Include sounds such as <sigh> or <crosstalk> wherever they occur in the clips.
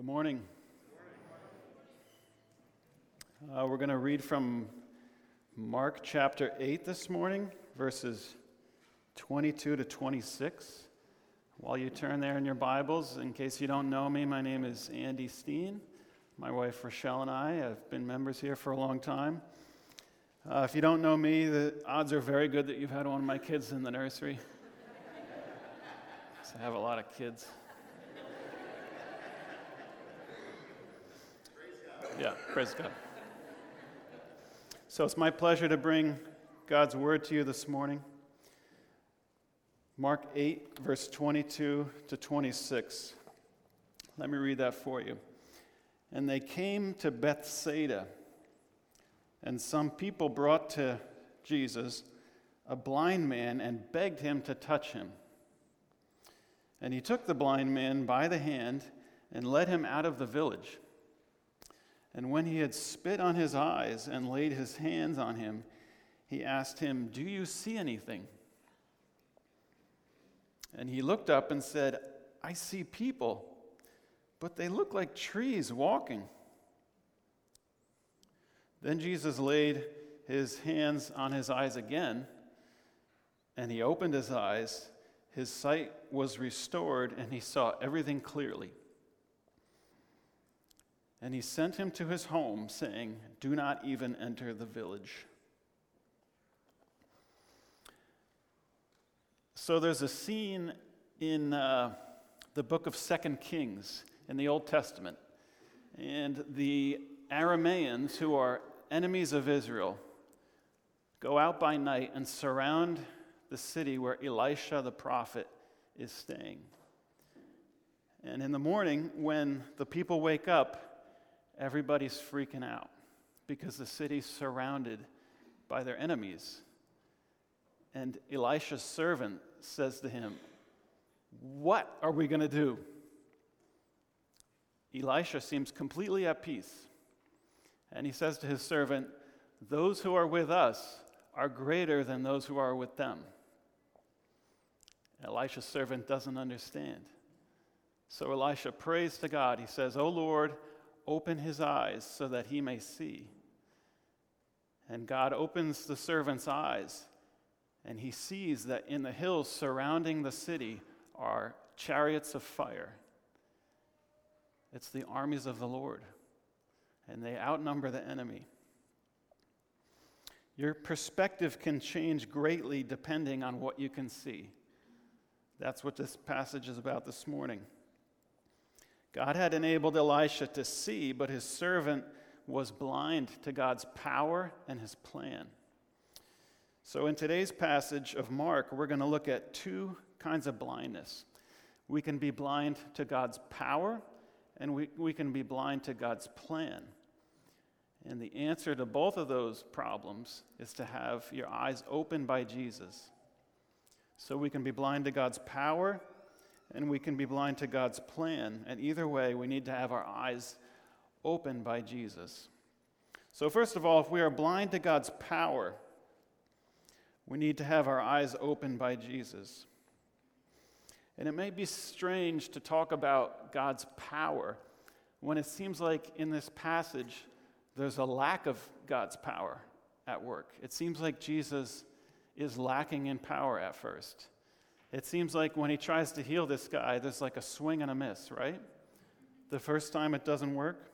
Good morning. Uh, we're going to read from Mark chapter 8 this morning, verses 22 to 26. While you turn there in your Bibles, in case you don't know me, my name is Andy Steen. My wife Rochelle and I have been members here for a long time. Uh, if you don't know me, the odds are very good that you've had one of my kids in the nursery. <laughs> I have a lot of kids. Yeah, praise God. So it's my pleasure to bring God's word to you this morning. Mark 8, verse 22 to 26. Let me read that for you. And they came to Bethsaida, and some people brought to Jesus a blind man and begged him to touch him. And he took the blind man by the hand and led him out of the village. And when he had spit on his eyes and laid his hands on him, he asked him, Do you see anything? And he looked up and said, I see people, but they look like trees walking. Then Jesus laid his hands on his eyes again, and he opened his eyes. His sight was restored, and he saw everything clearly. And he sent him to his home, saying, Do not even enter the village. So there's a scene in uh, the book of Second Kings in the Old Testament. And the Arameans, who are enemies of Israel, go out by night and surround the city where Elisha the prophet is staying. And in the morning, when the people wake up, everybody's freaking out because the city's surrounded by their enemies. And Elisha's servant says to him, What are we going to do? Elisha seems completely at peace. And he says to his servant, Those who are with us are greater than those who are with them. Elisha's servant doesn't understand. So Elisha prays to God. He says, O Lord, open his eyes so that he may see. And God opens the servant's eyes, and he sees that in the hills surrounding the city are chariots of fire. It's the armies of the Lord, and they outnumber the enemy. Your perspective can change greatly depending on what you can see. That's what this passage is about this morning. God had enabled Elisha to see, but his servant was blind to God's power and his plan. So, in today's passage of Mark, we're going to look at two kinds of blindness. We can be blind to God's power, and we, we can be blind to God's plan. And the answer to both of those problems is to have your eyes opened by Jesus. So we can be blind to God's power and we can be blind to God's plan. And either way, we need to have our eyes open by Jesus. So, first of all, if we are blind to God's power, we need to have our eyes open by Jesus. And it may be strange to talk about God's power when it seems like in this passage there's a lack of God's power at work. It seems like Jesus is lacking in power at first. It seems like when he tries to heal this guy, there's like a swing and a miss, right? The first time it doesn't work.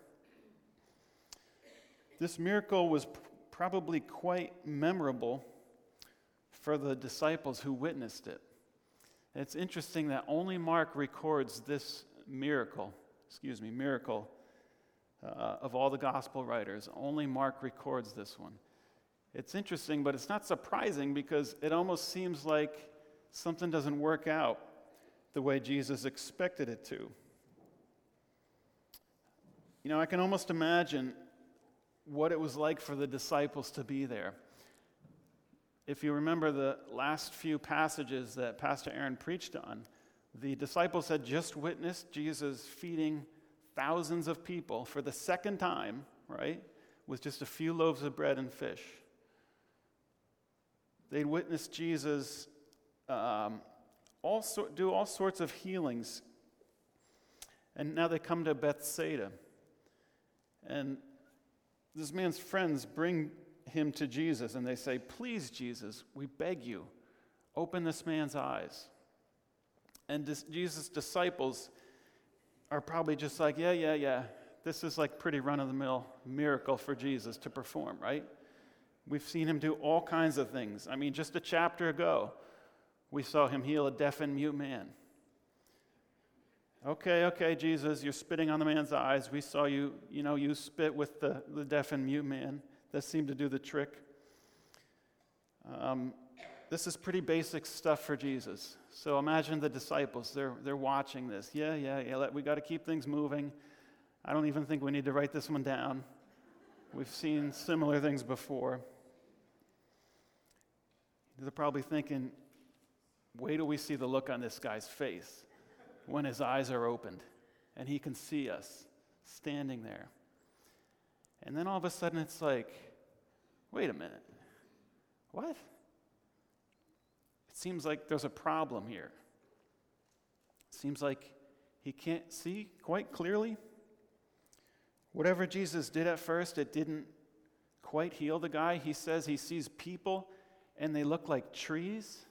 This miracle was probably quite memorable for the disciples who witnessed it. It's interesting that only Mark records this miracle, excuse me, miracle uh, of all the gospel writers. Only Mark records this one. It's interesting, but it's not surprising because it almost seems like something doesn't work out the way Jesus expected it to. You know, I can almost imagine what it was like for the disciples to be there. If you remember the last few passages that Pastor Aaron preached on, the disciples had just witnessed Jesus feeding thousands of people for the second time, right, with just a few loaves of bread and fish. They'd witnessed Jesus um, all so, do all sorts of healings. And now they come to Bethsaida. And this man's friends bring him to Jesus and they say, Please, Jesus, we beg you, open this man's eyes. And this, Jesus' disciples are probably just like, Yeah, yeah, yeah. This is like pretty run of the mill miracle for Jesus to perform, right? We've seen him do all kinds of things. I mean, just a chapter ago, we saw him heal a deaf and mute man. Okay, okay, Jesus, you're spitting on the man's eyes. We saw you, you know, you spit with the, the deaf and mute man. That seemed to do the trick. Um, this is pretty basic stuff for Jesus. So imagine the disciples. They're, they're watching this. Yeah, yeah, yeah. We got to keep things moving. I don't even think we need to write this one down. We've seen similar things before. They're probably thinking, wait till we see the look on this guy's face when his eyes are opened and he can see us standing there. And then all of a sudden it's like, wait a minute, what? It seems like there's a problem here. It seems like he can't see quite clearly. Whatever Jesus did at first, it didn't quite heal the guy. He says he sees people and they look like trees.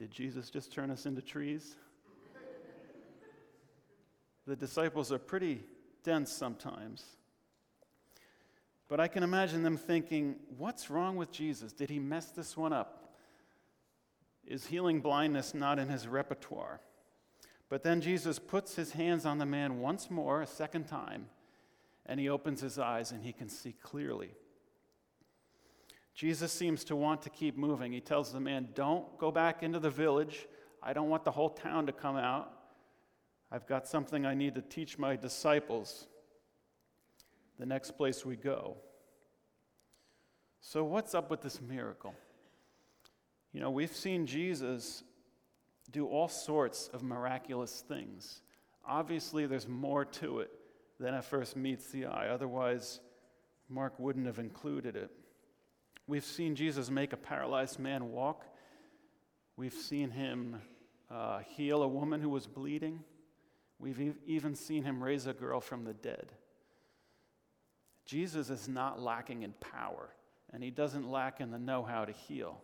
Did Jesus just turn us into trees? the disciples are pretty dense sometimes. But I can imagine them thinking, what's wrong with Jesus? Did he mess this one up? Is healing blindness not in his repertoire? But then Jesus puts his hands on the man once more, a second time, and he opens his eyes and he can see clearly. Jesus seems to want to keep moving. He tells the man, Don't go back into the village. I don't want the whole town to come out. I've got something I need to teach my disciples the next place we go. So, what's up with this miracle? You know, we've seen Jesus do all sorts of miraculous things. Obviously, there's more to it than at first meets the eye. Otherwise, Mark wouldn't have included it. We've seen Jesus make a paralyzed man walk. We've seen him uh, heal a woman who was bleeding. We've even seen him raise a girl from the dead. Jesus is not lacking in power, and he doesn't lack in the know how to heal.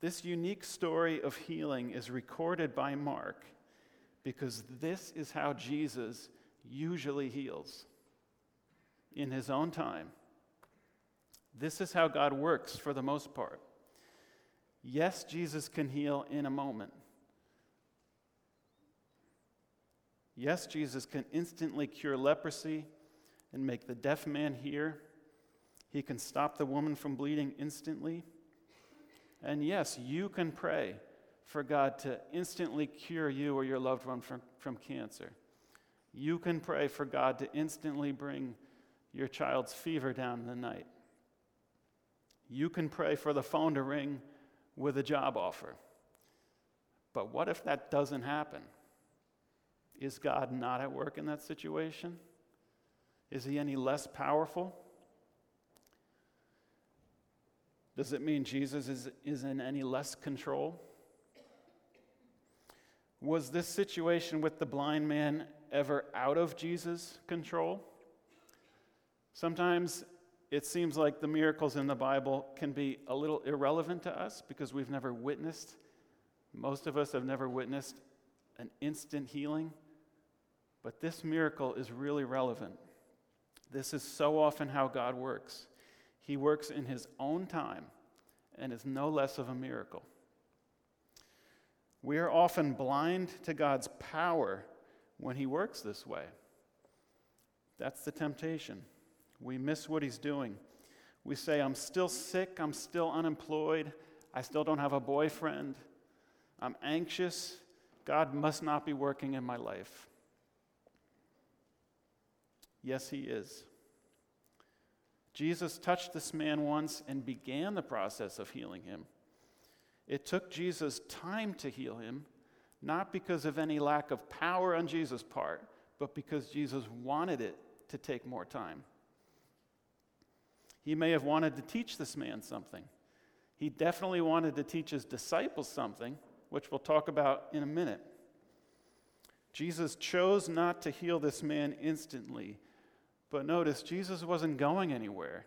This unique story of healing is recorded by Mark because this is how Jesus usually heals in his own time this is how God works for the most part. Yes, Jesus can heal in a moment. Yes, Jesus can instantly cure leprosy and make the deaf man hear. He can stop the woman from bleeding instantly. And yes, you can pray for God to instantly cure you or your loved one from, from cancer. You can pray for God to instantly bring your child's fever down in the night. You can pray for the phone to ring with a job offer. But what if that doesn't happen? Is God not at work in that situation? Is he any less powerful? Does it mean Jesus is, is in any less control? Was this situation with the blind man ever out of Jesus' control? Sometimes it seems like the miracles in the Bible can be a little irrelevant to us because we've never witnessed, most of us have never witnessed an instant healing. But this miracle is really relevant. This is so often how God works. He works in His own time and is no less of a miracle. We are often blind to God's power when He works this way. That's the temptation. We miss what he's doing. We say, I'm still sick, I'm still unemployed, I still don't have a boyfriend, I'm anxious, God must not be working in my life. Yes, he is. Jesus touched this man once and began the process of healing him. It took Jesus time to heal him, not because of any lack of power on Jesus' part, but because Jesus wanted it to take more time. He may have wanted to teach this man something. He definitely wanted to teach his disciples something, which we'll talk about in a minute. Jesus chose not to heal this man instantly, but notice Jesus wasn't going anywhere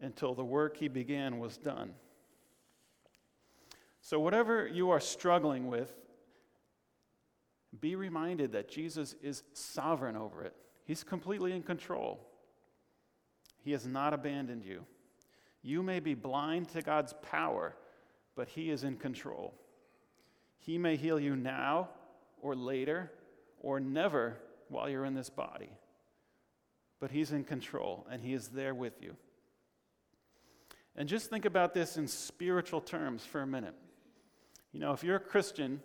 until the work he began was done. So, whatever you are struggling with, be reminded that Jesus is sovereign over it. He's completely in control. He has not abandoned you. You may be blind to God's power, but He is in control. He may heal you now or later or never while you're in this body, but He's in control and He is there with you. And just think about this in spiritual terms for a minute. You know, if you're a Christian,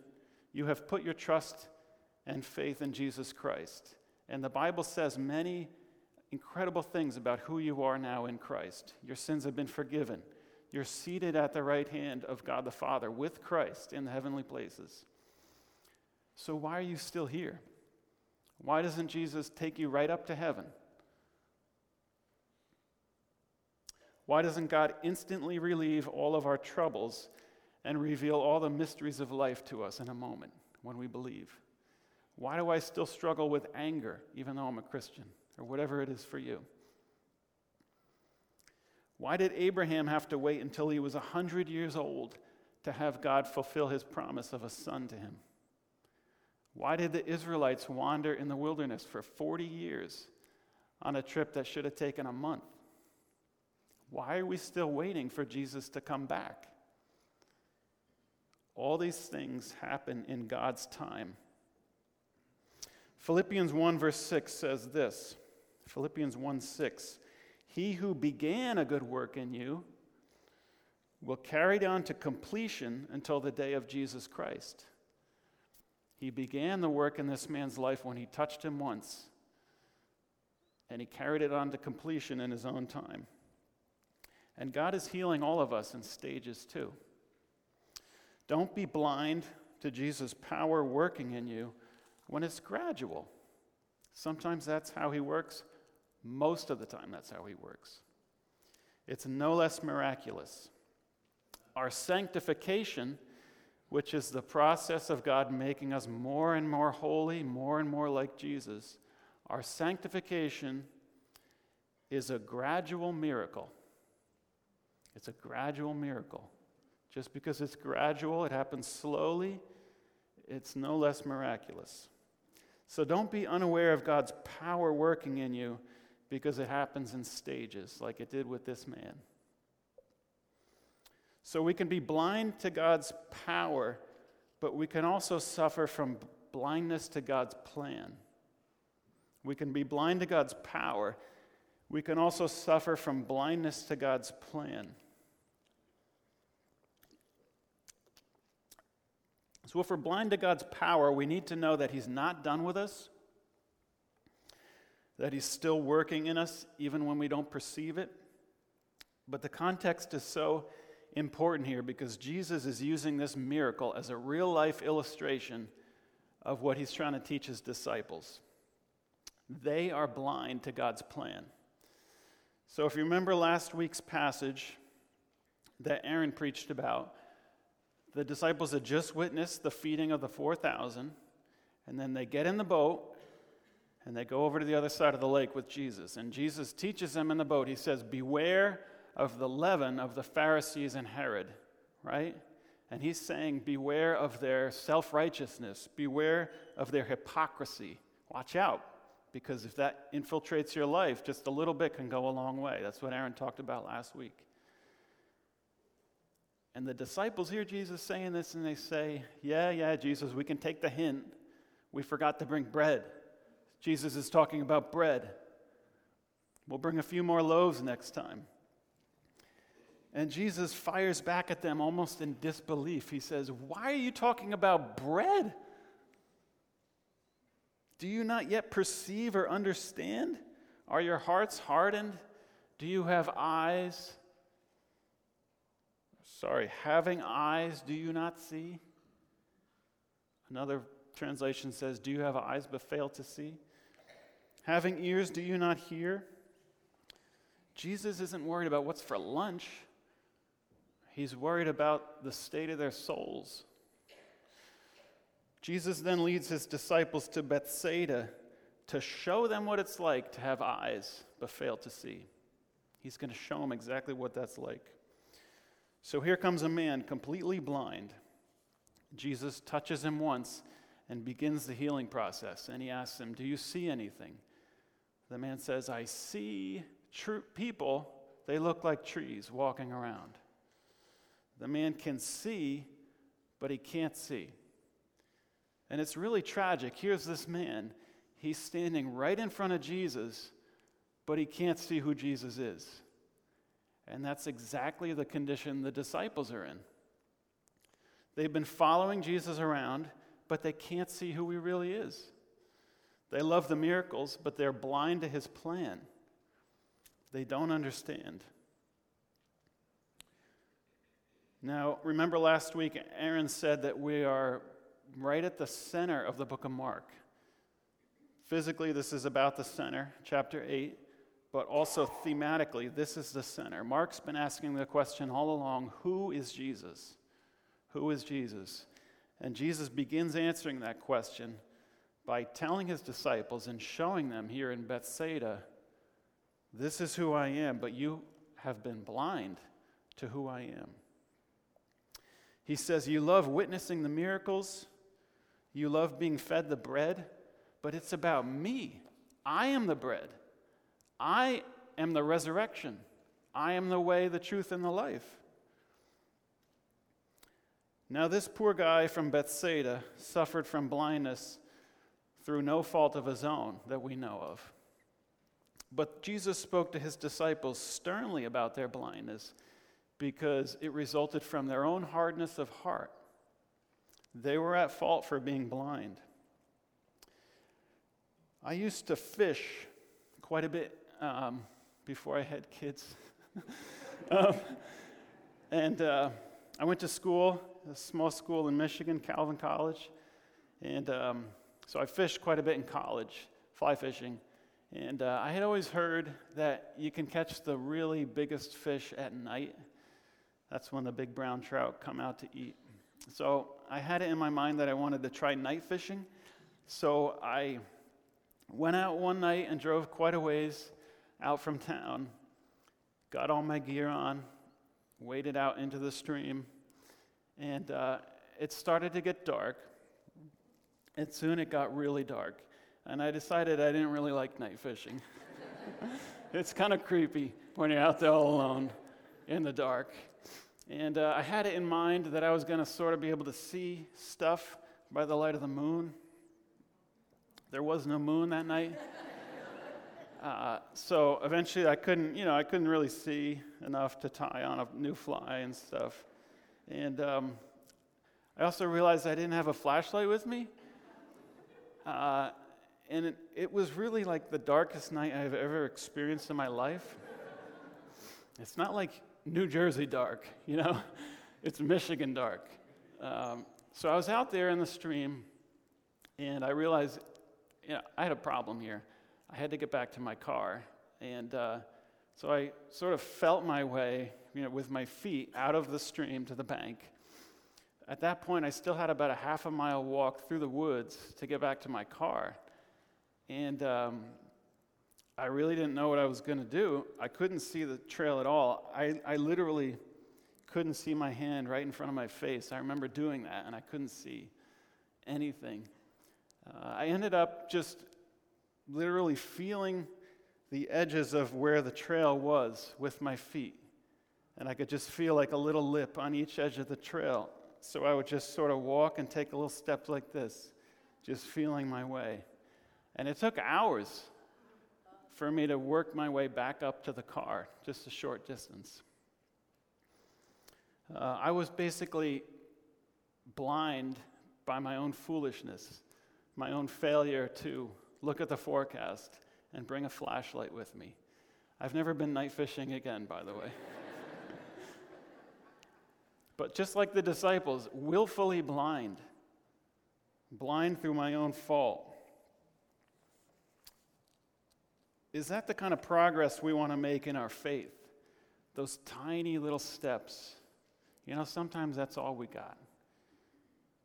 you have put your trust and faith in Jesus Christ. And the Bible says many incredible things about who you are now in Christ. Your sins have been forgiven. You're seated at the right hand of God the Father with Christ in the heavenly places. So, why are you still here? Why doesn't Jesus take you right up to heaven? Why doesn't God instantly relieve all of our troubles and reveal all the mysteries of life to us in a moment when we believe? Why do I still struggle with anger even though I'm a Christian? Or whatever it is for you. Why did Abraham have to wait until he was 100 years old to have God fulfill his promise of a son to him? Why did the Israelites wander in the wilderness for 40 years on a trip that should have taken a month? Why are we still waiting for Jesus to come back? All these things happen in God's time. Philippians 1, verse 6 says this Philippians 1 6. He who began a good work in you will carry it on to completion until the day of Jesus Christ. He began the work in this man's life when he touched him once, and he carried it on to completion in his own time. And God is healing all of us in stages too. Don't be blind to Jesus' power working in you when it's gradual. Sometimes that's how he works. Most of the time, that's how he works. It's no less miraculous. Our sanctification, which is the process of God making us more and more holy, more and more like Jesus, our sanctification is a gradual miracle. It's a gradual miracle. Just because it's gradual, it happens slowly, it's no less miraculous. So don't be unaware of God's power working in you because it happens in stages, like it did with this man. So we can be blind to God's power, but we can also suffer from blindness to God's plan. We can be blind to God's power. We can also suffer from blindness to God's plan. So, if we're blind to God's power, we need to know that He's not done with us that He's still working in us even when we don't perceive it. But the context is so important here because Jesus is using this miracle as a real life illustration of what He's trying to teach His disciples. They are blind to God's plan. So, if you remember last week's passage that Aaron preached about, the disciples had just witnessed the feeding of the 4,000, and then they get in the boat and they go over to the other side of the lake with Jesus. And Jesus teaches them in the boat. He says, Beware of the leaven of the Pharisees and Herod, right? And he's saying, Beware of their self righteousness, beware of their hypocrisy. Watch out, because if that infiltrates your life, just a little bit can go a long way. That's what Aaron talked about last week. And the disciples hear Jesus saying this and they say, Yeah, yeah, Jesus, we can take the hint. We forgot to bring bread. Jesus is talking about bread. We'll bring a few more loaves next time. And Jesus fires back at them almost in disbelief. He says, Why are you talking about bread? Do you not yet perceive or understand? Are your hearts hardened? Do you have eyes? Sorry, having eyes, do you not see? Another translation says, Do you have eyes but fail to see? Having ears, do you not hear? Jesus isn't worried about what's for lunch. He's worried about the state of their souls. Jesus then leads his disciples to Bethsaida to show them what it's like to have eyes but fail to see. He's going to show them exactly what that's like. So here comes a man completely blind. Jesus touches him once and begins the healing process. And he asks him, Do you see anything? The man says, I see people. They look like trees walking around. The man can see, but he can't see. And it's really tragic. Here's this man. He's standing right in front of Jesus, but he can't see who Jesus is. And that's exactly the condition the disciples are in. They've been following Jesus around, but they can't see who he really is. They love the miracles, but they're blind to his plan. They don't understand. Now, remember last week, Aaron said that we are right at the center of the book of Mark. Physically, this is about the center, chapter 8, but also thematically, this is the center. Mark's been asking the question all along who is Jesus? Who is Jesus? And Jesus begins answering that question by telling his disciples and showing them here in Bethsaida, This is who I am, but you have been blind to who I am. He says, You love witnessing the miracles, you love being fed the bread, but it's about me. I am the bread, I am the resurrection, I am the way, the truth, and the life. Now, this poor guy from Bethsaida suffered from blindness through no fault of his own that we know of. But Jesus spoke to his disciples sternly about their blindness because it resulted from their own hardness of heart. They were at fault for being blind. I used to fish quite a bit um, before I had kids. <laughs> um, and uh, I went to school, a small school in Michigan, Calvin College. And um, so I fished quite a bit in college, fly fishing. And uh, I had always heard that you can catch the really biggest fish at night. That's when the big brown trout come out to eat. So I had it in my mind that I wanted to try night fishing. So I went out one night and drove quite a ways out from town, got all my gear on, waded out into the stream, and uh, it started to get dark. And soon it got really dark. And I decided I didn't really like night fishing. <laughs> it's kind of creepy when you're out there all alone in the dark. And uh, I had it in mind that I was going to sort of be able to see stuff by the light of the moon. There was no moon that night. <laughs> Uh, so eventually I couldn't, you know, I couldn't really see enough to tie on a new fly and stuff. And um, I also realized I didn't have a flashlight with me. Uh, and it, it was really like the darkest night I've ever experienced in my life. <laughs> it's not like New Jersey dark, you know, <laughs> it's Michigan dark. Um, so I was out there in the stream, and I realized, you know, I had a problem here. I had to get back to my car, and uh, so I sort of felt my way, you know, with my feet out of the stream to the bank. At that point, I still had about a half a mile walk through the woods to get back to my car. And um, I really didn't know what I was going to do. I couldn't see the trail at all. I, I literally couldn't see my hand right in front of my face. I remember doing that, and I couldn't see anything. Uh, I ended up just literally feeling the edges of where the trail was with my feet. And I could just feel like a little lip on each edge of the trail. So I would just sort of walk and take a little step like this, just feeling my way. And it took hours for me to work my way back up to the car, just a short distance. Uh, I was basically blind by my own foolishness, my own failure to look at the forecast and bring a flashlight with me. I've never been night fishing again, by the way. <laughs> But just like the disciples, willfully blind, blind through my own fault. Is that the kind of progress we want to make in our faith? Those tiny little steps. You know, sometimes that's all we got.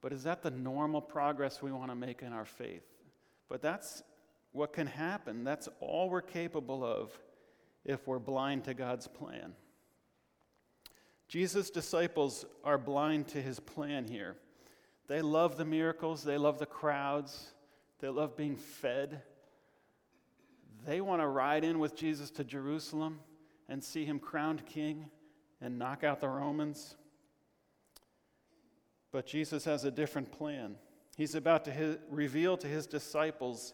But is that the normal progress we want to make in our faith? But that's what can happen. That's all we're capable of if we're blind to God's plan. Jesus' disciples are blind to his plan here. They love the miracles, they love the crowds, they love being fed. They want to ride in with Jesus to Jerusalem and see him crowned king and knock out the Romans. But Jesus has a different plan. He's about to his, reveal to his disciples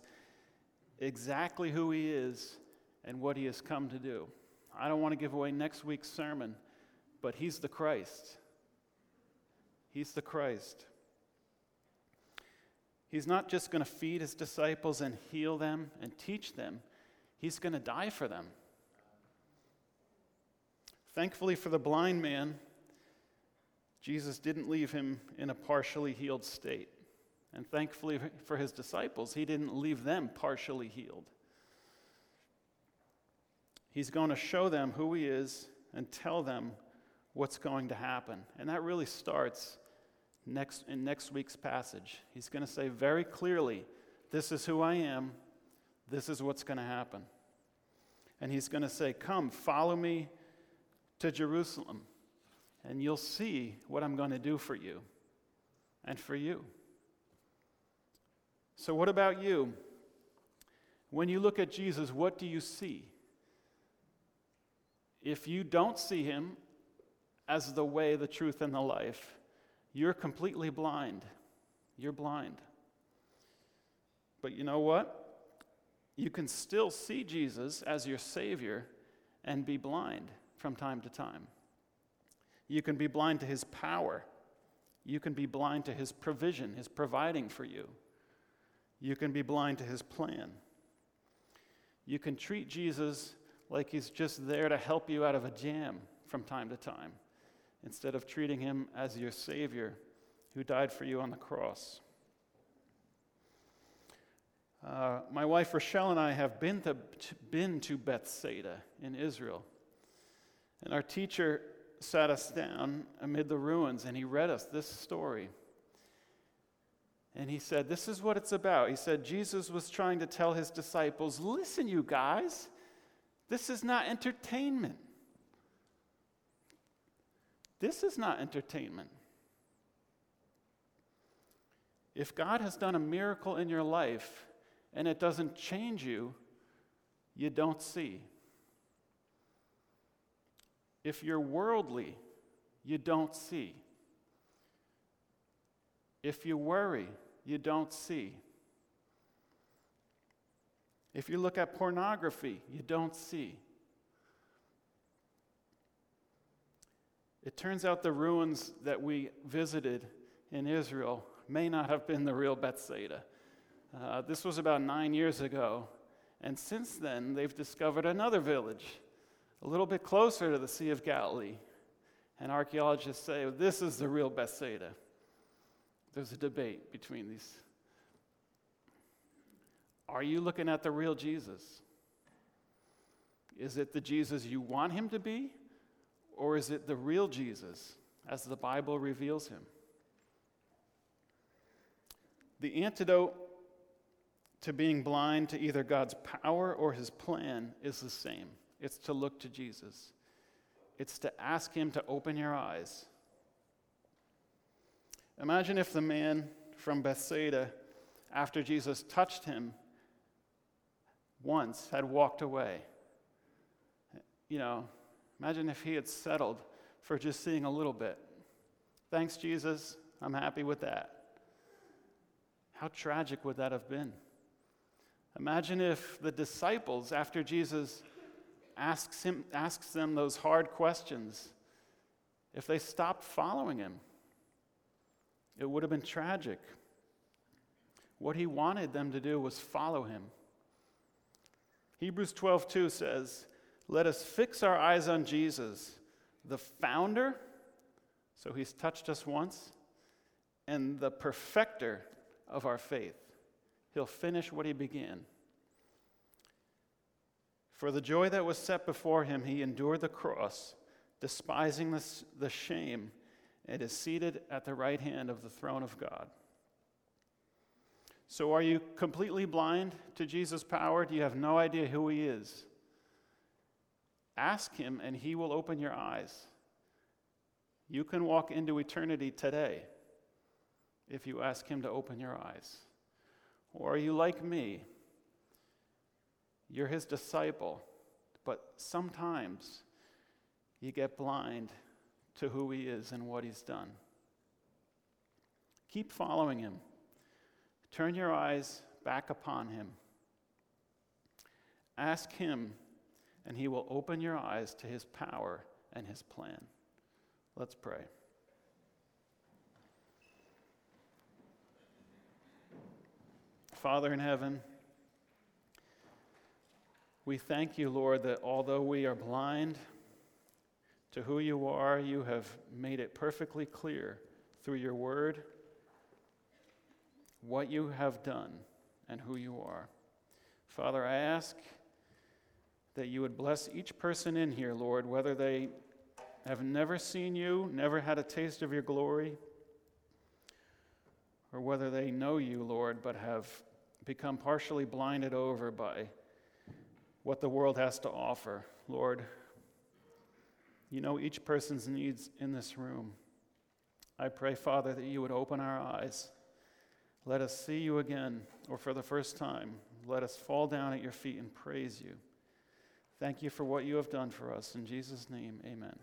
exactly who he is and what he has come to do. I don't want to give away next week's sermon, but he's the Christ. He's the Christ. He's not just going to feed his disciples and heal them and teach them, he's going to die for them. Thankfully for the blind man, Jesus didn't leave him in a partially healed state. And thankfully for his disciples, he didn't leave them partially healed. He's going to show them who he is and tell them what's going to happen. And that really starts next, in next week's passage. He's going to say very clearly, This is who I am, this is what's going to happen. And he's going to say, Come, follow me to Jerusalem, and you'll see what I'm going to do for you and for you. So, what about you? When you look at Jesus, what do you see? If you don't see him as the way, the truth, and the life, you're completely blind. You're blind. But you know what? You can still see Jesus as your Savior and be blind from time to time. You can be blind to His power. You can be blind to His provision, His providing for you. You can be blind to His plan. You can treat Jesus like he's just there to help you out of a jam from time to time, instead of treating him as your Savior who died for you on the cross. Uh, my wife Rochelle and I have been to, been to Bethsaida in Israel. And our teacher sat us down amid the ruins and he read us this story. And he said, This is what it's about. He said, Jesus was trying to tell his disciples, Listen, you guys, this is not entertainment. This is not entertainment. If God has done a miracle in your life and it doesn't change you, you don't see. If you're worldly, you don't see. If you worry, you don't see. If you look at pornography, you don't see. It turns out the ruins that we visited in Israel may not have been the real Bethsaida. Uh, this was about nine years ago, and since then they've discovered another village a little bit closer to the Sea of Galilee. And archaeologists say this is the real Bethsaida. There's a debate between these are you looking at the real Jesus? Is it the Jesus you want him to be? Or is it the real Jesus as the Bible reveals him? The antidote to being blind to either God's power or his plan is the same it's to look to Jesus, it's to ask him to open your eyes. Imagine if the man from Bethsaida, after Jesus touched him, once had walked away. You know, imagine if he had settled for just seeing a little bit. Thanks, Jesus. I'm happy with that. How tragic would that have been? Imagine if the disciples, after Jesus asks, him, asks them those hard questions, if they stopped following him. It would have been tragic. What he wanted them to do was follow him. Hebrews 12:2 says, "Let us fix our eyes on Jesus, the founder, so he's touched us once, and the perfecter of our faith. He'll finish what he began." For the joy that was set before him, he endured the cross, despising the, the shame, is seated at the right hand of the throne of God. So, are you completely blind to Jesus' power? Do you have no idea who he is? Ask him, and he will open your eyes. You can walk into eternity today if you ask him to open your eyes. Or are you like me? You're his disciple, but sometimes you get blind to who he is and what he's done. Keep following him. Turn your eyes back upon him. Ask him, and he will open your eyes to his power and his plan. Let's pray. Father in heaven, we thank you, Lord, that although we are blind to who you are, you have made it perfectly clear through your word what you have done and who you are. Father, I ask that you would bless each person in here, Lord, whether they have never seen you, never had a taste of your glory, or whether they know you, Lord, but have become partially blinded over by what the world has to offer. Lord, you know each person's needs in this room. I pray, Father, that you would open our eyes. Let us see you again, or for the first time. Let us fall down at your feet and praise you. Thank you for what you have done for us. In Jesus' name, amen.